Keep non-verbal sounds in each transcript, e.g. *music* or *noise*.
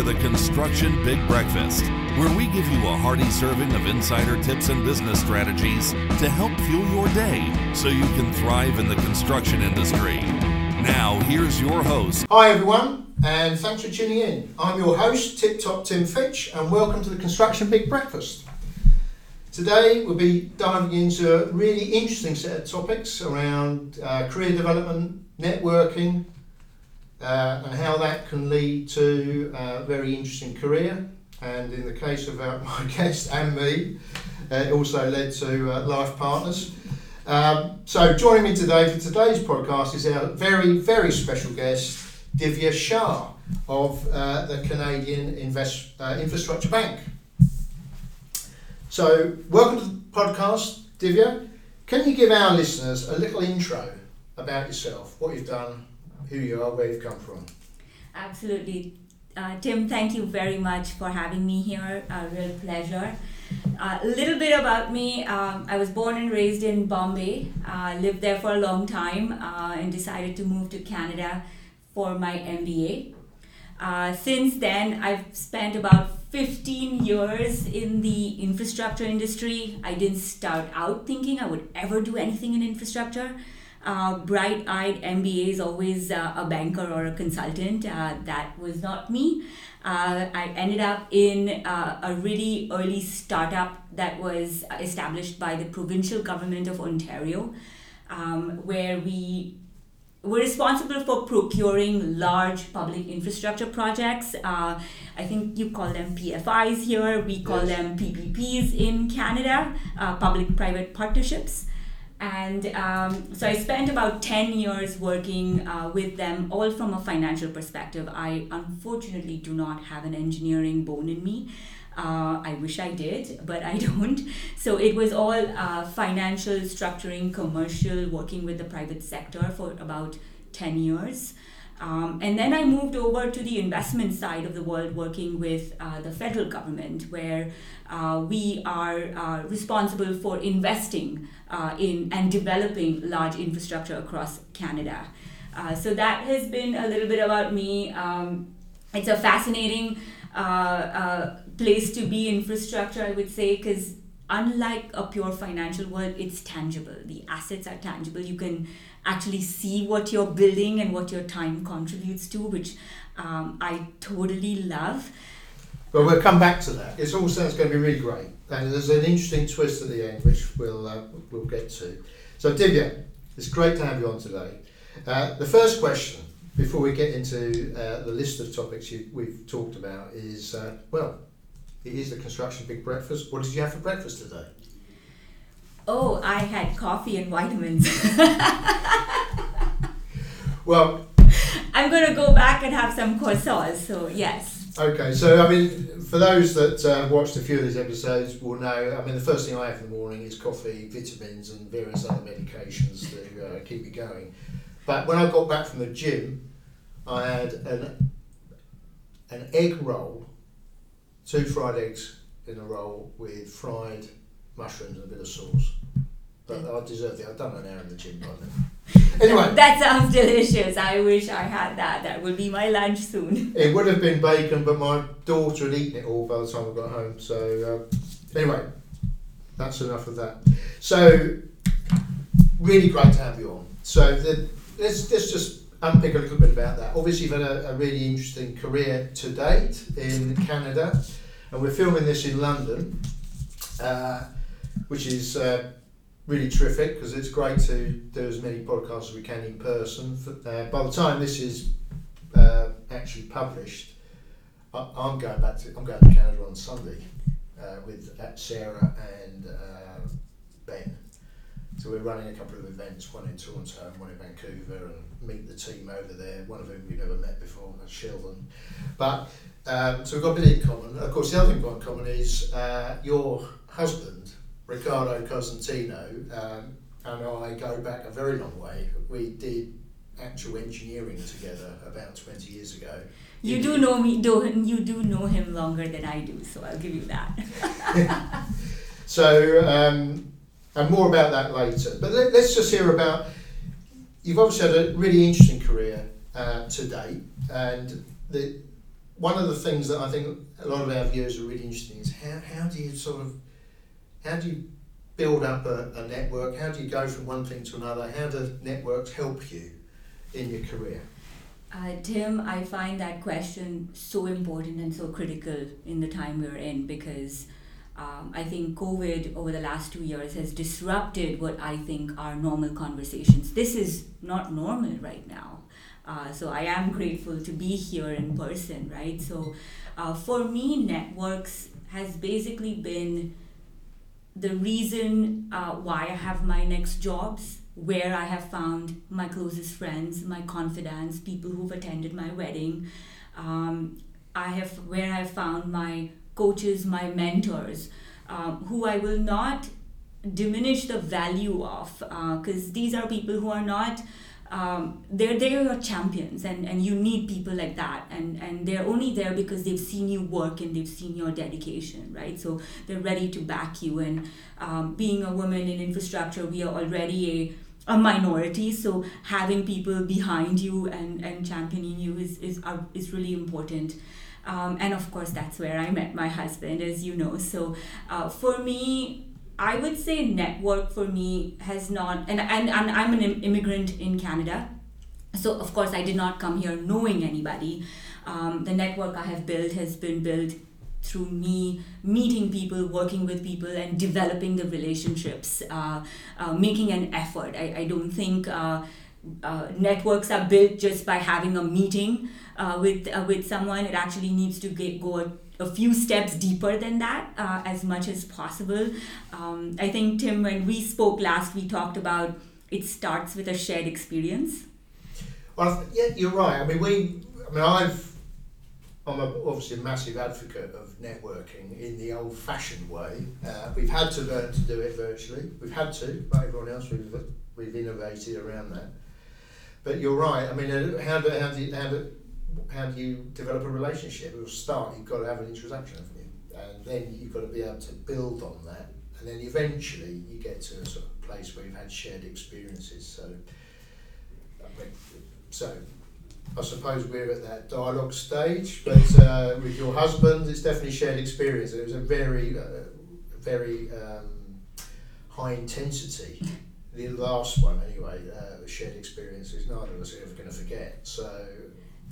to the Construction Big Breakfast, where we give you a hearty serving of insider tips and business strategies to help fuel your day so you can thrive in the construction industry. Now, here's your host. Hi, everyone, and thanks for tuning in. I'm your host, Tip Top Tim Fitch, and welcome to the Construction Big Breakfast. Today, we'll be diving into a really interesting set of topics around uh, career development, networking, uh, and how that can lead to a very interesting career. And in the case of our, *laughs* my guest and me, uh, it also led to uh, life partners. Um, so, joining me today for today's podcast is our very, very special guest, Divya Shah of uh, the Canadian Invest, uh, Infrastructure Bank. So, welcome to the podcast, Divya. Can you give our listeners a little intro about yourself, what you've done, who you are, where you've come from? Absolutely. Uh, Tim, thank you very much for having me here. A real pleasure. Uh, a little bit about me. Um, I was born and raised in Bombay, uh, lived there for a long time, uh, and decided to move to Canada for my MBA. Uh, since then, I've spent about 15 years in the infrastructure industry. I didn't start out thinking I would ever do anything in infrastructure. Uh, bright eyed MBA is always uh, a banker or a consultant. Uh, that was not me. Uh, I ended up in uh, a really early startup that was established by the provincial government of Ontario, um, where we we're responsible for procuring large public infrastructure projects. Uh, I think you call them PFIs here. We call Yes. them PPPs in Canada, uh, public private partnerships. And um, so I spent about 10 years working uh, with them, all from a financial perspective. I unfortunately do not have an engineering bone in me. Uh, I wish I did, but I *laughs* don't. So it was all uh, financial structuring, commercial, working with the private sector for about 10 years. Um, and then I moved over to the investment side of the world, working with uh, the federal government, where uh, we are uh, responsible for investing uh, in and developing large infrastructure across Canada. Uh, so that has been a little bit about me. Um, it's a fascinating uh, place to be infrastructure, I would say, because unlike a pure financial world, it's tangible. The assets are tangible. You can actually see what you're building and what your time contributes to, which um, I totally love. Well, we'll come back to that. It's all sounds going to be really great, and there's an interesting twist at the end, which we'll uh, we'll get to. So, Divya, it's great to have you on today. Uh, the first question, before we get into uh, the list of topics you, we've talked about, is uh, well, it is the construction big breakfast. What did you have for breakfast today? Oh, I had coffee and vitamins. *laughs* Well, I'm going to go back and have some croissants, so yes. Okay, so I mean, for those that uh, watched a few of these episodes will know, I mean, the first thing I have in the morning is coffee, vitamins, and various other medications to uh, keep me going. But when I got back from the gym, I had an, an egg roll, two fried eggs in a roll with fried mushrooms and a bit of sauce. But I deserved it. I'd done an hour in the gym by then. *laughs* Anyway, That sounds delicious. I wish I had that. That will be my lunch soon. *laughs* It would have been bacon, but my daughter had eaten it all by the time I got home. So, uh, anyway, that's enough of that. So, really great to have you on. So, the, let's, let's just unpick a little bit about that. Obviously, you've had a, a really interesting career to date in Canada, and we're filming this in London, uh, which is uh, really terrific because it's great to do as many podcasts as we can in person. Uh, by the time this is uh, actually published, I, I'm going back to I'm going to Canada on Sunday uh, with uh, Sarah and uh, Ben. So we're running a couple of events, one in Toronto and one in Vancouver, and meet the team over there. One of whom we've never met before, that's Sheldon. But um, so we've got a bit in common. Of course, the other thing we've got in common is uh, your husband, Ricardo Cosentino, um, and I go back a very long way. We did actual engineering together about 20 years ago. You do know me, do you do know him longer than I do, so I'll give you that. *laughs* So, um, and more about that later. But let, us just hear about. You've obviously had a really interesting career uh, to date, and the one of the things that I think a lot of our viewers are really interested in is how, how do you sort of how do you build up a, a network? How do you go from one thing to another? How do networks help you in your career? Uh, Tim, I find that question so important and so critical in the time we're in because um, I think COVID over the last two years has disrupted what I think are normal conversations. This is not normal right now. Uh, so I am grateful to be here in person, right? So uh, for me, networks has basically been the reason uh, why I have my next jobs where I have found my closest friends, my confidants, people who've attended my wedding. Um, I have where I have found my coaches, my mentors, um, who I will not diminish the value of, because uh, these are people who are not. Um, they're they're your champions, and, and you need people like that, and and they're only there because they've seen you work and they've seen your dedication, right? So they're ready to back you. And um, being a woman in infrastructure, we are already a a minority so having people behind you and, and championing you is, is, uh, is really important um, and of course that's where i met my husband as you know so uh, for me i would say network for me has not and, and, and i'm an immigrant in canada so of course i did not come here knowing anybody um, the network i have built has been built through me meeting people, working with people, and developing the relationships, uh, uh, making an effort. I, I don't think uh, uh networks are built just by having a meeting uh, with uh, with someone. It actually needs to get, go a, few steps deeper than that as much as possible. Um, I think Tim, when we spoke last, we talked about it starts with a shared experience. Well, yeah, you're right. I mean, we. I mean, I've I'm a, obviously a massive advocate of networking in the old fashioned way. Uh, we've had to learn to do it virtually. We've had to, but everyone else, we've, we've innovated around that. But you're right. I mean, uh, how do, how do, how do, how do you develop a relationship? It will start, you've got to have an introduction, haven't you? And then you've got to be able to build on that. And then eventually you get to a sort of place where you've had shared experiences. So, so I suppose we're at that dialogue stage, but uh, with your husband, it's definitely shared experience. It was a very, uh, very um, high intensity. The last one, anyway, uh, shared experiences. Neither of us are ever going to forget. So.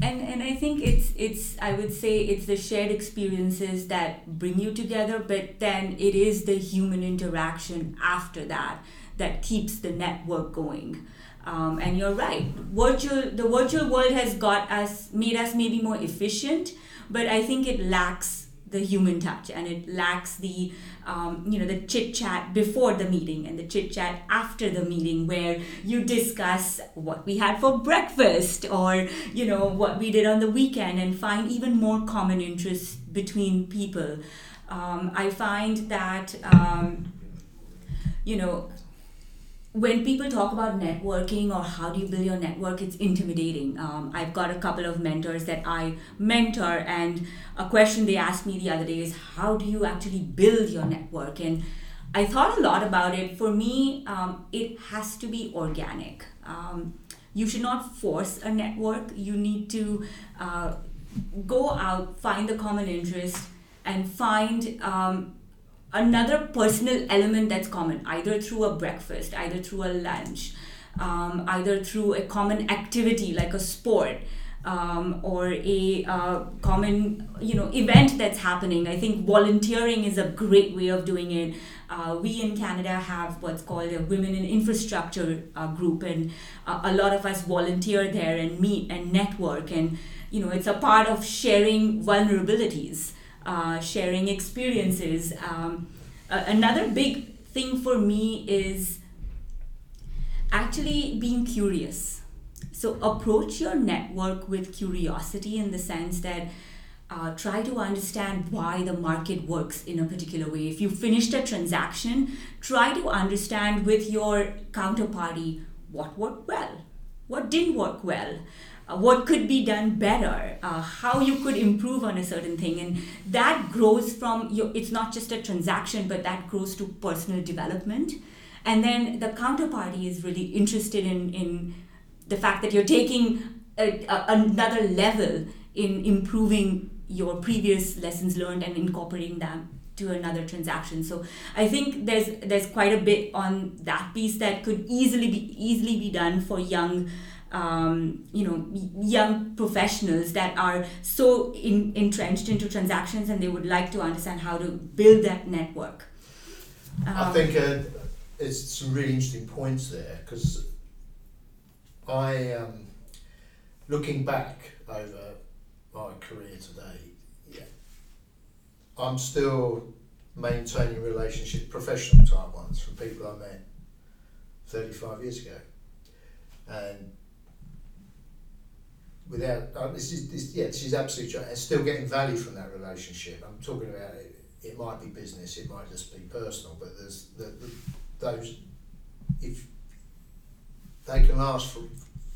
And, and I think it's it's I would say it's the shared experiences that bring you together, but then it is the human interaction after that that keeps the network going. Um, and you're right. Virtual, the virtual world has got us, made us maybe more efficient, but I think it lacks the human touch and it lacks the, um, you know, the chit chat before the meeting and the chit chat after the meeting where you discuss what we had for breakfast or, you know, what we did on the weekend and find even more common interests between people. Um, I find that, um, you know, when people talk about networking or how do you build your network, it's intimidating. Um, I've got a couple of mentors that I mentor, and a question they asked me the other day is, How do you actually build your network? And I thought a lot about it. For me, um, it has to be organic. Um, you should not force a network. You need to uh, go out, find the common interest, and find um, another personal element that's common, either through a breakfast, either through a lunch, um, either through a common activity like a sport. Um, or a uh, common you know event that's happening i think volunteering is a great way of doing it uh, we in canada have what's called a women in infrastructure uh, group and uh, a lot of us volunteer there and meet and network and you know it's a part of sharing vulnerabilities uh, sharing experiences. Um, uh, another big thing for me is actually being curious. So approach your network with curiosity in the sense that uh, try to understand why the market works in a particular way. If you finished a transaction, try to understand with your counterparty what worked well, what didn't work well uh, what could be done better, uh, how you could improve on a certain thing. And that grows from your, it's not just a transaction, but that grows to personal development. And then the counterparty is really interested in, in the fact that you're taking a, a, another level in improving your previous lessons learned and incorporating them to another transaction. So I think there's there's quite a bit on that piece that could easily be easily be done for young um, you know young professionals that are so in, entrenched into transactions and they would like to understand how to build that network. Um, I think uh, it's some really interesting points there because I um, looking back over my career today, yeah, I'm still maintaining relationships professional type ones from people I met 35 years ago. And without, uh, this is, this, yeah, this is absolutely. And still getting value from that relationship. I'm talking about it, it might be business, it might just be personal, but there's the, the, those, if they can last for,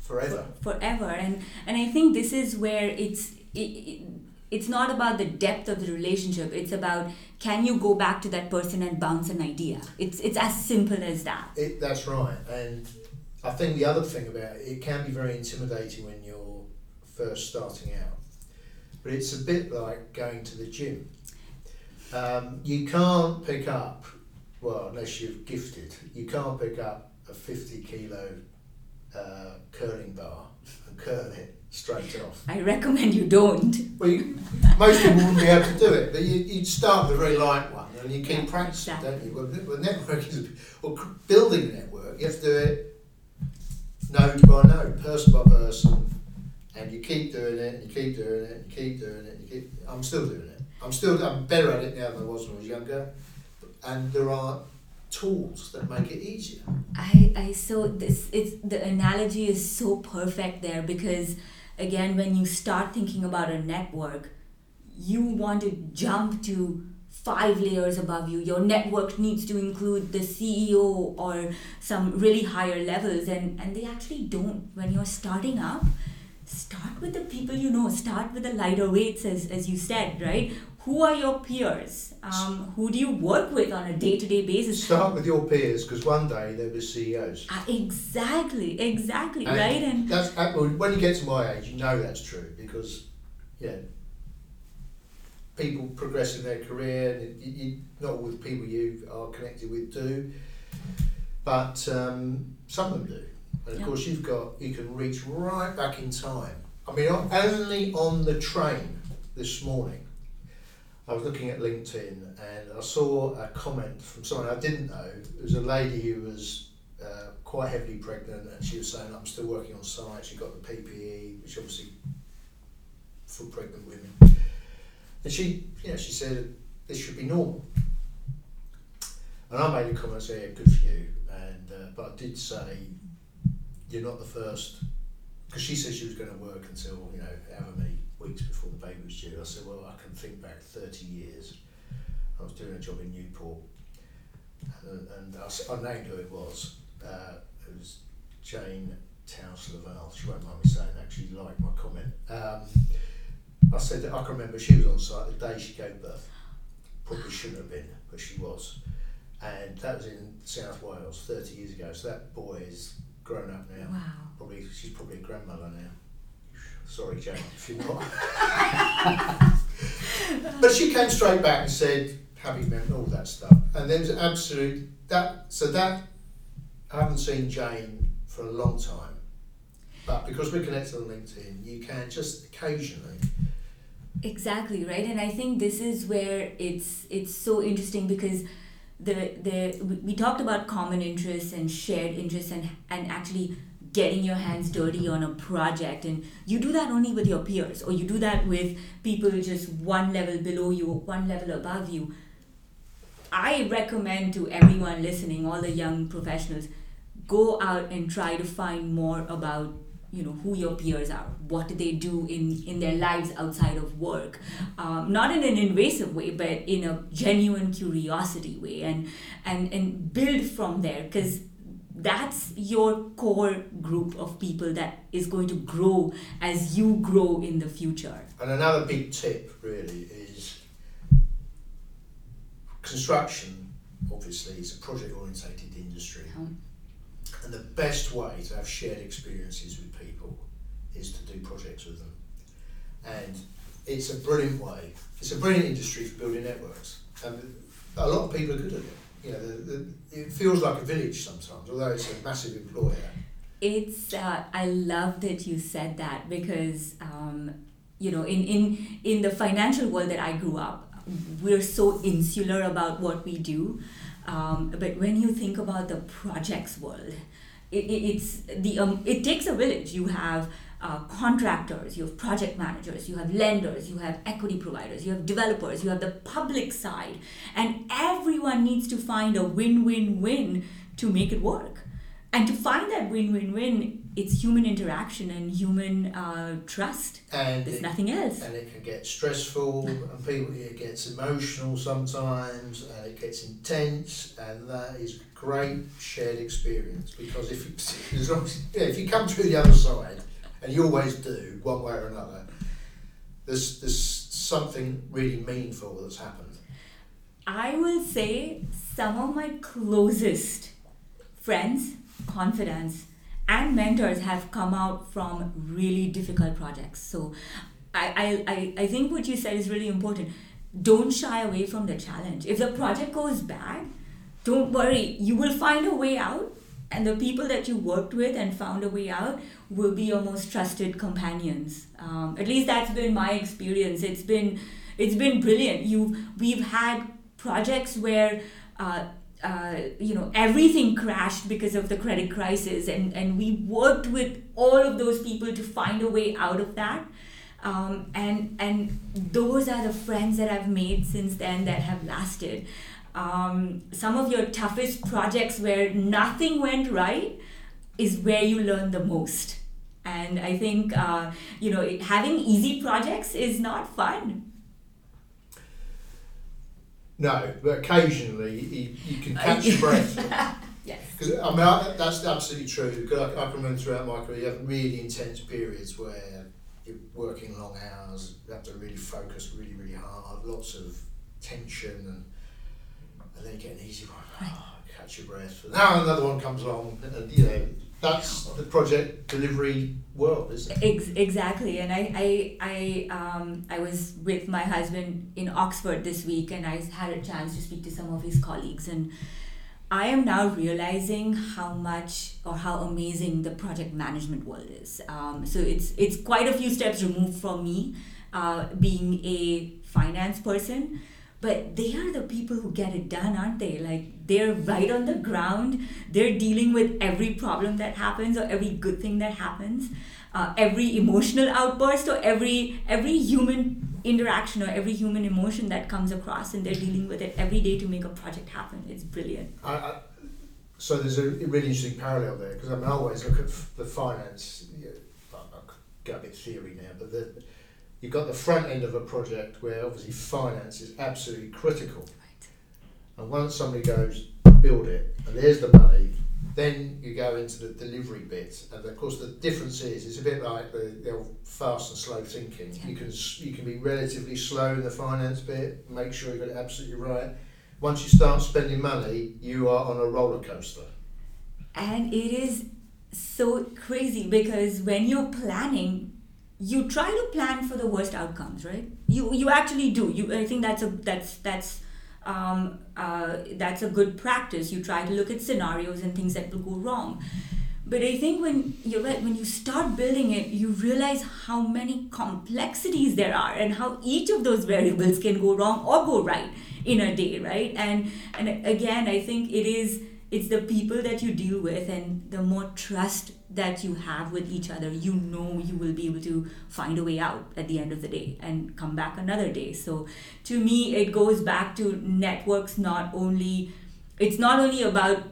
forever. forever. And, and I think this is where it's, it, it, it's not about the depth of the relationship it's about can you go back to that person and bounce an idea it's it's as simple as that it, that's right and i think the other thing about it, it can be very intimidating when you're first starting out but it's a bit like going to the gym um, you can't pick up well unless you're gifted you can't pick up a 50 kilo uh, curling bar and curl it straight off. I recommend you don't. Well, you, most people wouldn't be able to do it, but you, you'd start with a very light one and you keep yeah, practicing, exactly. don't you? Well, well, network is, or building a network, you have to do it node by node, person by person, and you keep doing it, and you keep doing it, and you keep doing it, and you keep. I'm still doing it. I'm still. I'm better at it now than I was when I was younger, and there are tools that make it easier. I I so this it's the analogy is so perfect there because again, when you start thinking about a network, you want to jump to five layers above you. Your network needs to include the CEO or some really higher levels, and, and they actually don't. When you're starting up, start with the people you know, start with the lighter weights, as, as you said, right? Who are your peers? Um, who do you work with on a day to day basis? Start with your peers because one day they'll be CEOs. Uh, exactly, exactly, and right? And that's when you get to my age, you know that's true because, yeah, people progress in their career, and you, you, not all the people you are connected with do, but um, some of them do. And of yeah. course, you've got you can reach right back in time. I mean, only on the train this morning I was looking at LinkedIn and I saw a comment from someone I didn't know. It was a lady who was uh, quite heavily pregnant and she was saying, I'm still working on site. She got the PPE, which obviously for pregnant women. And she, you know, she said, this should be normal. And I made a comment saying, good for you. And, uh, but I did say, you're not the first, because she said she was going to work until, you know, however many weeks before the baby was due. I said, well, I can think back 30 years. I was doing a job in Newport, and, and I, I, named who it was. Uh, it was Jane Towse Laval. She won't mind me saying that. She liked my comment. Um, I said that I can remember she was on site the day she gave birth. Probably shouldn't have been, but she was. And that was in South Wales 30 years ago. So that boy is grown up now. Wow. Probably she's probably a grandmother now. Sorry, Jane, *laughs* if you're not. but she came straight back and said, happy memory, all that stuff. And there was absolute that. So that I haven't seen Jane for a long time, but because we're connected on LinkedIn, you can just occasionally. Exactly right, and I think this is where it's it's so interesting because the the we talked about common interests and shared interests and and actually getting your hands dirty on a project. And you do that only with your peers or you do that with people just one level below you or one level above you. I recommend to everyone listening all the young professionals go out and try to find more about you know who your peers are what do they do in in their lives outside of work um, not in an invasive way but in a genuine curiosity way and and and build from there because that's your core group of people that is going to grow as you grow in the future. And another big tip really is construction obviously is a project orientated industry. And the best way to have shared experiences with people is to do projects with them. And it's a brilliant way. It's a brilliant industry for building networks, and a lot of people are good at it. You know, the, the, it feels like a village sometimes, although it's a massive employer. It's uh, I love that you said that because um, you know in, in in the financial world that I grew up, we're so insular about what we do. Um, but when you think about the projects world, it, it, it's the um, it takes a village. You have uh, contractors, you have project managers, you have lenders, you have equity providers, you have developers, you have the public side, and everyone needs to find a win-win-win to make it work. And to find that win-win-win, it's human interaction and human uh, trust. And There's it, nothing else. and it can get stressful, and people it gets emotional sometimes, and it gets intense, and that is a great shared experience because if you, *laughs* as long as, yeah, if you come through the other side, and you always do one way or another, there's there's something really meaningful that's happened. I will say some of my closest friends, confidants, and mentors have come out from really difficult projects. So I, I, I, I think what you said is really important. Don't shy away from the challenge. If the project goes bad, don't worry. You will find a way out, and the people that you worked with and found a way out will be your most trusted companions. Um, at least that's been my experience. It's been it's been brilliant. You we've had projects where. Uh, uh, you know everything crashed because of the credit crisis and, and we worked with all of those people to find a way out of that. Um, and and those are the friends that I've made since then that have lasted. Um, some of your toughest projects where nothing went right is where you learn the most. And I think uh, you know having easy projects is not fun No, but occasionally you, you can oh, catch your breath. *laughs* yes Because I mean, I, that's absolutely true. Because I, I can remember throughout my career, you have really intense periods where you're working long hours, you have to really focus really, really hard, lots of tension, and, and then you get an easy one, oh, catch your breath. Now another one comes along, and you know, that's the project delivery world, isn't it? Ex- exactly, and I I I um I was with my husband in Oxford this week, and I had a chance to speak to some of his colleagues, and I am now realizing how much or how amazing the project management world is. Um, so it's it's quite a few steps removed from me, uh, being a finance person. But they are the people who get it done, aren't they? Like they're right on the ground. They're dealing with every problem that happens or every good thing that happens, uh, every emotional outburst or every every human interaction or every human emotion that comes across, and they're dealing with it every day to make a project happen. It's brilliant. I, I, so there's a really interesting parallel there because I mean I always look at the finance. You know, I, I could go a bit theory now, but the, you've got the front end of a project where obviously finance is absolutely critical, Right. and once somebody goes build it and there's the money, then you go into the delivery bit, and of course the difference is it's a bit like the, the old fast and slow thinking. Yeah. You can you can be relatively slow in the finance bit, make sure you've got it absolutely right. Once you start spending money, you are on a roller coaster. and it is so crazy because when you're planning you try to plan for the worst outcomes right? You you actually do. You i think that's a that's that's um, uh, that's a good practice. You try to look at scenarios and things that will go wrong. But i think when you're right when you start building it you realize how many complexities there are and how each of those variables can go wrong or go right in a day right? And and again i think it is it's the people that you deal with and the more trust that you have with each other you know you will be able to find a way out at the end of the day and come back another day so to me it goes back to networks not only it's not only about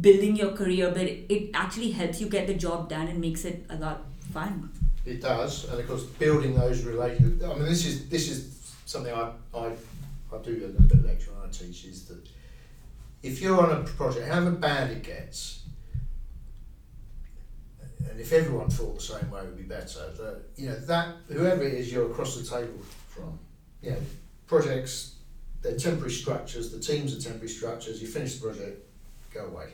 building your career but it, actually helps you get the job done and makes it a lot fun It does, and of course, building those relationships. I mean, this is this is something I I, I do a little bit of lecture and I teach is that if you're on a project, however bad it gets, and if everyone thought the same way, it would be better. That you know that whoever it is you're across the table from, you know, projects they're temporary structures. The teams are temporary structures. You finish the project, go away.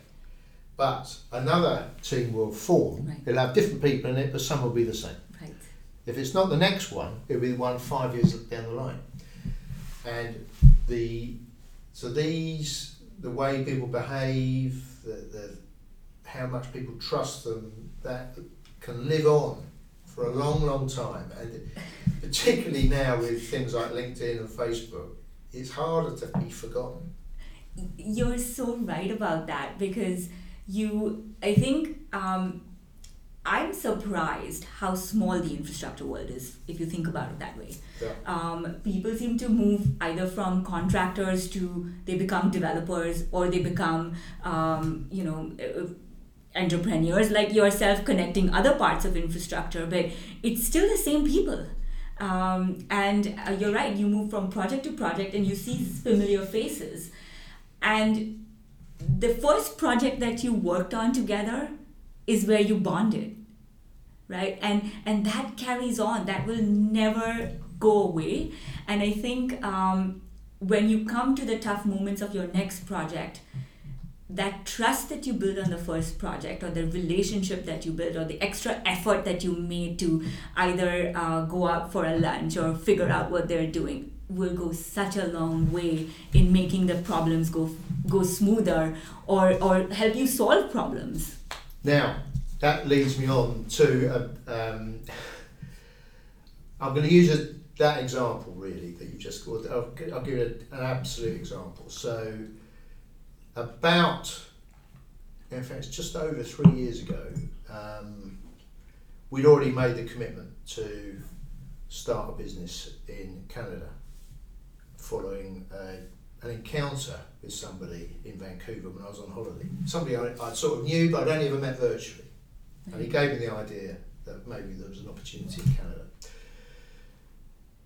But another team will form. Right. It'll have different people in it, but some will be the same right If it's not the next one, it'll be the one five years down the line. And the so these the way people behave, the, the how much people trust them, that can live on for a long, long time. And particularly now with things like LinkedIn and Facebook, it's harder to be forgotten. You're so right about that because you, I think, um, I'm surprised how small the infrastructure world is if you think about it that way. Yeah. Um, people seem to move either from contractors to they become developers or they become, um, you know, uh, entrepreneurs like yourself connecting other parts of infrastructure, but it's still the same people. Um, and uh, you're right, you move from project to project and you see familiar faces. And the first project that you worked on together is where you bonded right? And and that carries on. That will never go away. And i think um, when you come to the tough moments of your next project that trust that you build on the first project or the relationship that you build or the extra effort that you made to either uh, go out for a lunch or figure out what they're doing will go such a long way in making the problems go go smoother or or help you solve problems Now, that leads me on to a, um, I'm going to use a, that example really that you just called. I'll, I'll give it an absolute example. So, about, in fact, just over three years ago, um, we'd already made the commitment to start a business in Canada following uh, an encounter with somebody in Vancouver when I was on holiday. Somebody I, I sort of knew, but I'd only ever met virtually. And he gave me the idea that maybe there was an opportunity in Canada.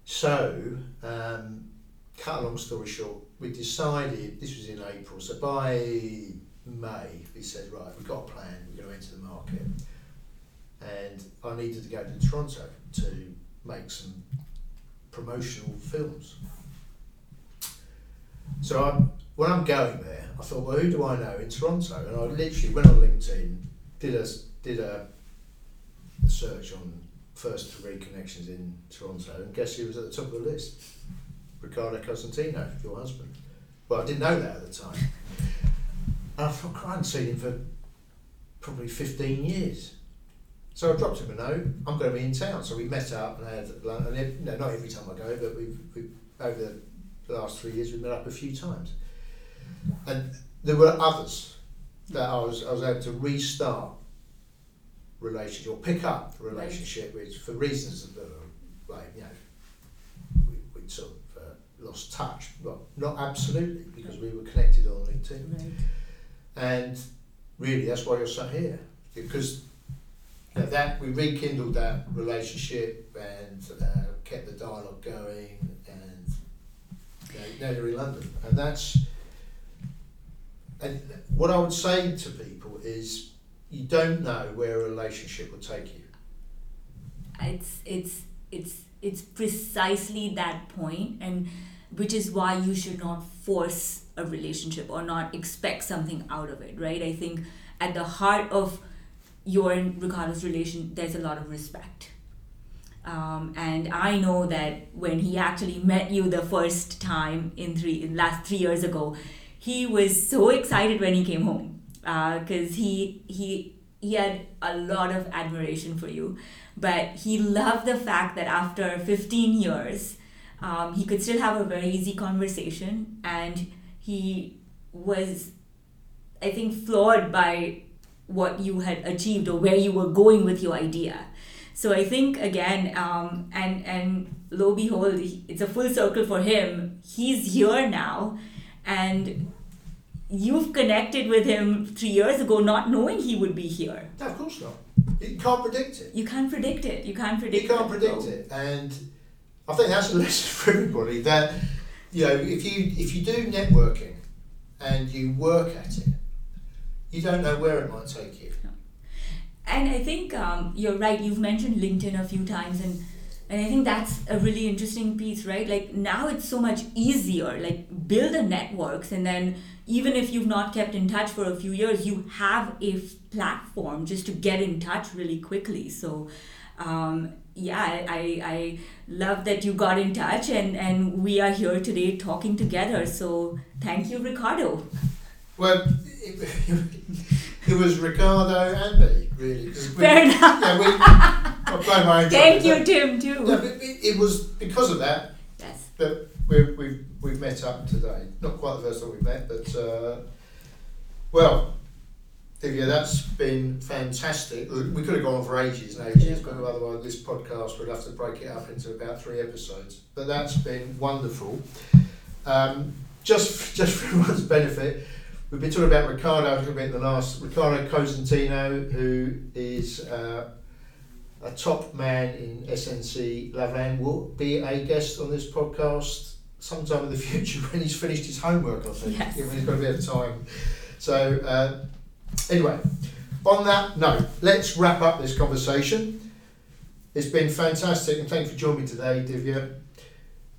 So, um, cut a long story short, we decided, this was in April, so by May, we said, right, we've got a plan, we're going to enter the market. And I needed to go to Toronto to make some promotional films. So I, when I'm going there, I thought, well, who do I know in Toronto? And I literally went on LinkedIn, did a did a, a search on first three connections in Toronto, and guess who was at the top of the list? Ricardo Cosentino, your husband. Well, I didn't know that at the time. And I thought, I hadn't seen him for probably 15 years. So I dropped him a note. I'm going to be in town. So we met up and had lunch. And not every time I go, but we've, we've over the last three years we've met up a few times. And there were others that I was I was able to restart relationship or pick up the relationship with for reasons that were like you know we, we sort of uh, lost touch, but not absolutely because we were connected on LinkedIn. right And really, that's why you're sat here because you know, that we rekindled that relationship and uh, kept the dialogue going, and you know, now you're in London, and that's. And what I would say to people is, you don't know where a relationship will take you. it's it's it's it's precisely that point and which is why you should not force a relationship or not expect something out of it right i think at the heart of your and ricardo's relation there's a lot of respect um, and I know that when he actually met you the first time in three last three years ago, he was so excited when he came home because he he he had a lot of admiration for you, but he loved the fact that after 15 years, um, he could still have a very easy conversation, and he was, I think, floored by what you had achieved or where you were going with your idea. So I think again, um, and and lo behold, it's a full circle for him. He's here now, and you've connected with him three years ago, not knowing he would be here. No, of course not. You can't predict it. You can't predict it. You can't predict. It. You can't it. predict So- it, and I think that's a *laughs* lesson for everybody. That you know, if you if you do networking and you work at it, you don't know where it might take you. And I think um, you're right. You've mentioned LinkedIn a few times, and and I think that's a really interesting piece, right? Like now it's so much easier. Like build a networks, and then even if you've not kept in touch for a few years, you have a f- platform just to get in touch really quickly. So. um, yeah, I, I love that you got in touch and, and we are here today talking together. So thank you, Ricardo. Well, it, it was Ricardo and me, really. Fair enough. Yeah, we, *laughs* I my own Thank you, Tim, too. No, but it, it was because of that Yes. that we've, we've, we've met up today. Not quite the first time we've met, but uh, well, Divya, that's been fantastic. We could have gone on for ages and ages, but otherwise this podcast would have to break it up into about three episodes. But that's been wonderful. Um, just *laughs* just for everyone's benefit, we've been talking about Ricardo a little bit in the last. Ricardo Cosentino, who is uh, a top man in SNC Lavalin, will be a guest on this podcast sometime in the *laughs* future when he's finished his homework, I think. Yes. When he's got a bit of time. So, uh, anyway, on that note, let's wrap up this conversation. It's been fantastic, and thank you for joining me today, Divya.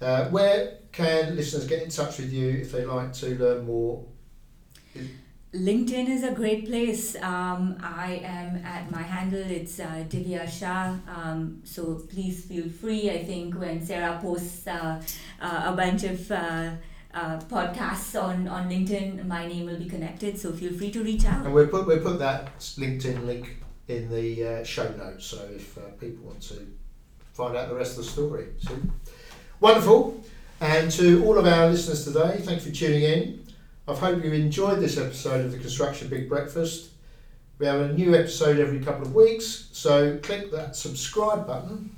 Uh, where can listeners get in touch with you if they'd like to learn more? LinkedIn is a great place. Um, I am at my handle, it's uh, Divya Shah. Um, so please feel free. I think when Sarah posts uh, uh, a bunch of uh, uh, podcasts on, on LinkedIn, my name will be connected. So feel free to reach out. And we'll put, we'll put that LinkedIn link in the uh, show notes, so if people want to find out the rest of the story. So, wonderful. And to all of our listeners today, thank you for tuning in. I hope you enjoyed this episode of the Construction Big Breakfast. We have a new episode every couple of weeks, so click that subscribe button,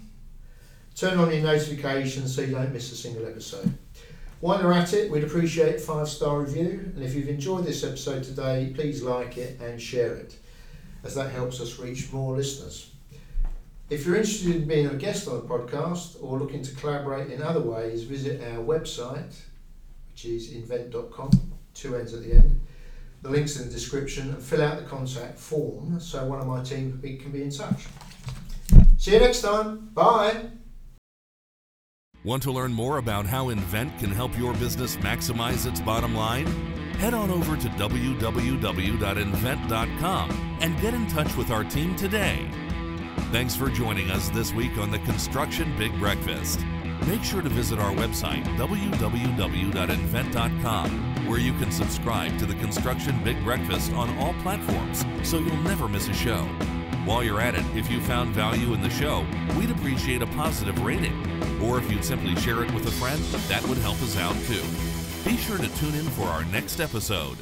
turn on your notifications so you don't miss a single episode. While you're at it, we'd appreciate a five star review, and if you've enjoyed this episode today, please like it and share it, as that helps us reach more listeners. If you're interested in being a guest on the podcast or looking to collaborate in other ways, visit our website, which is invennt.com, two ends at the end. The link's in the description and fill out the contact form so one of my team can be, in touch. See you next time. Bye. Want to learn more about how Invennt can help your business maximize its bottom line? Head on over to www.invennt.com and get in touch with our team today. Thanks for joining us this week on the Construction Big Breakfast. Make sure to visit our website, www.invennt.com, where you can subscribe to the Construction Big Breakfast on all platforms so you'll never miss a show. While you're at it, if you found value in the show, we'd appreciate a positive rating. Or if you'd simply share it with a friend, that would help us out too. Be sure to tune in for our next episode.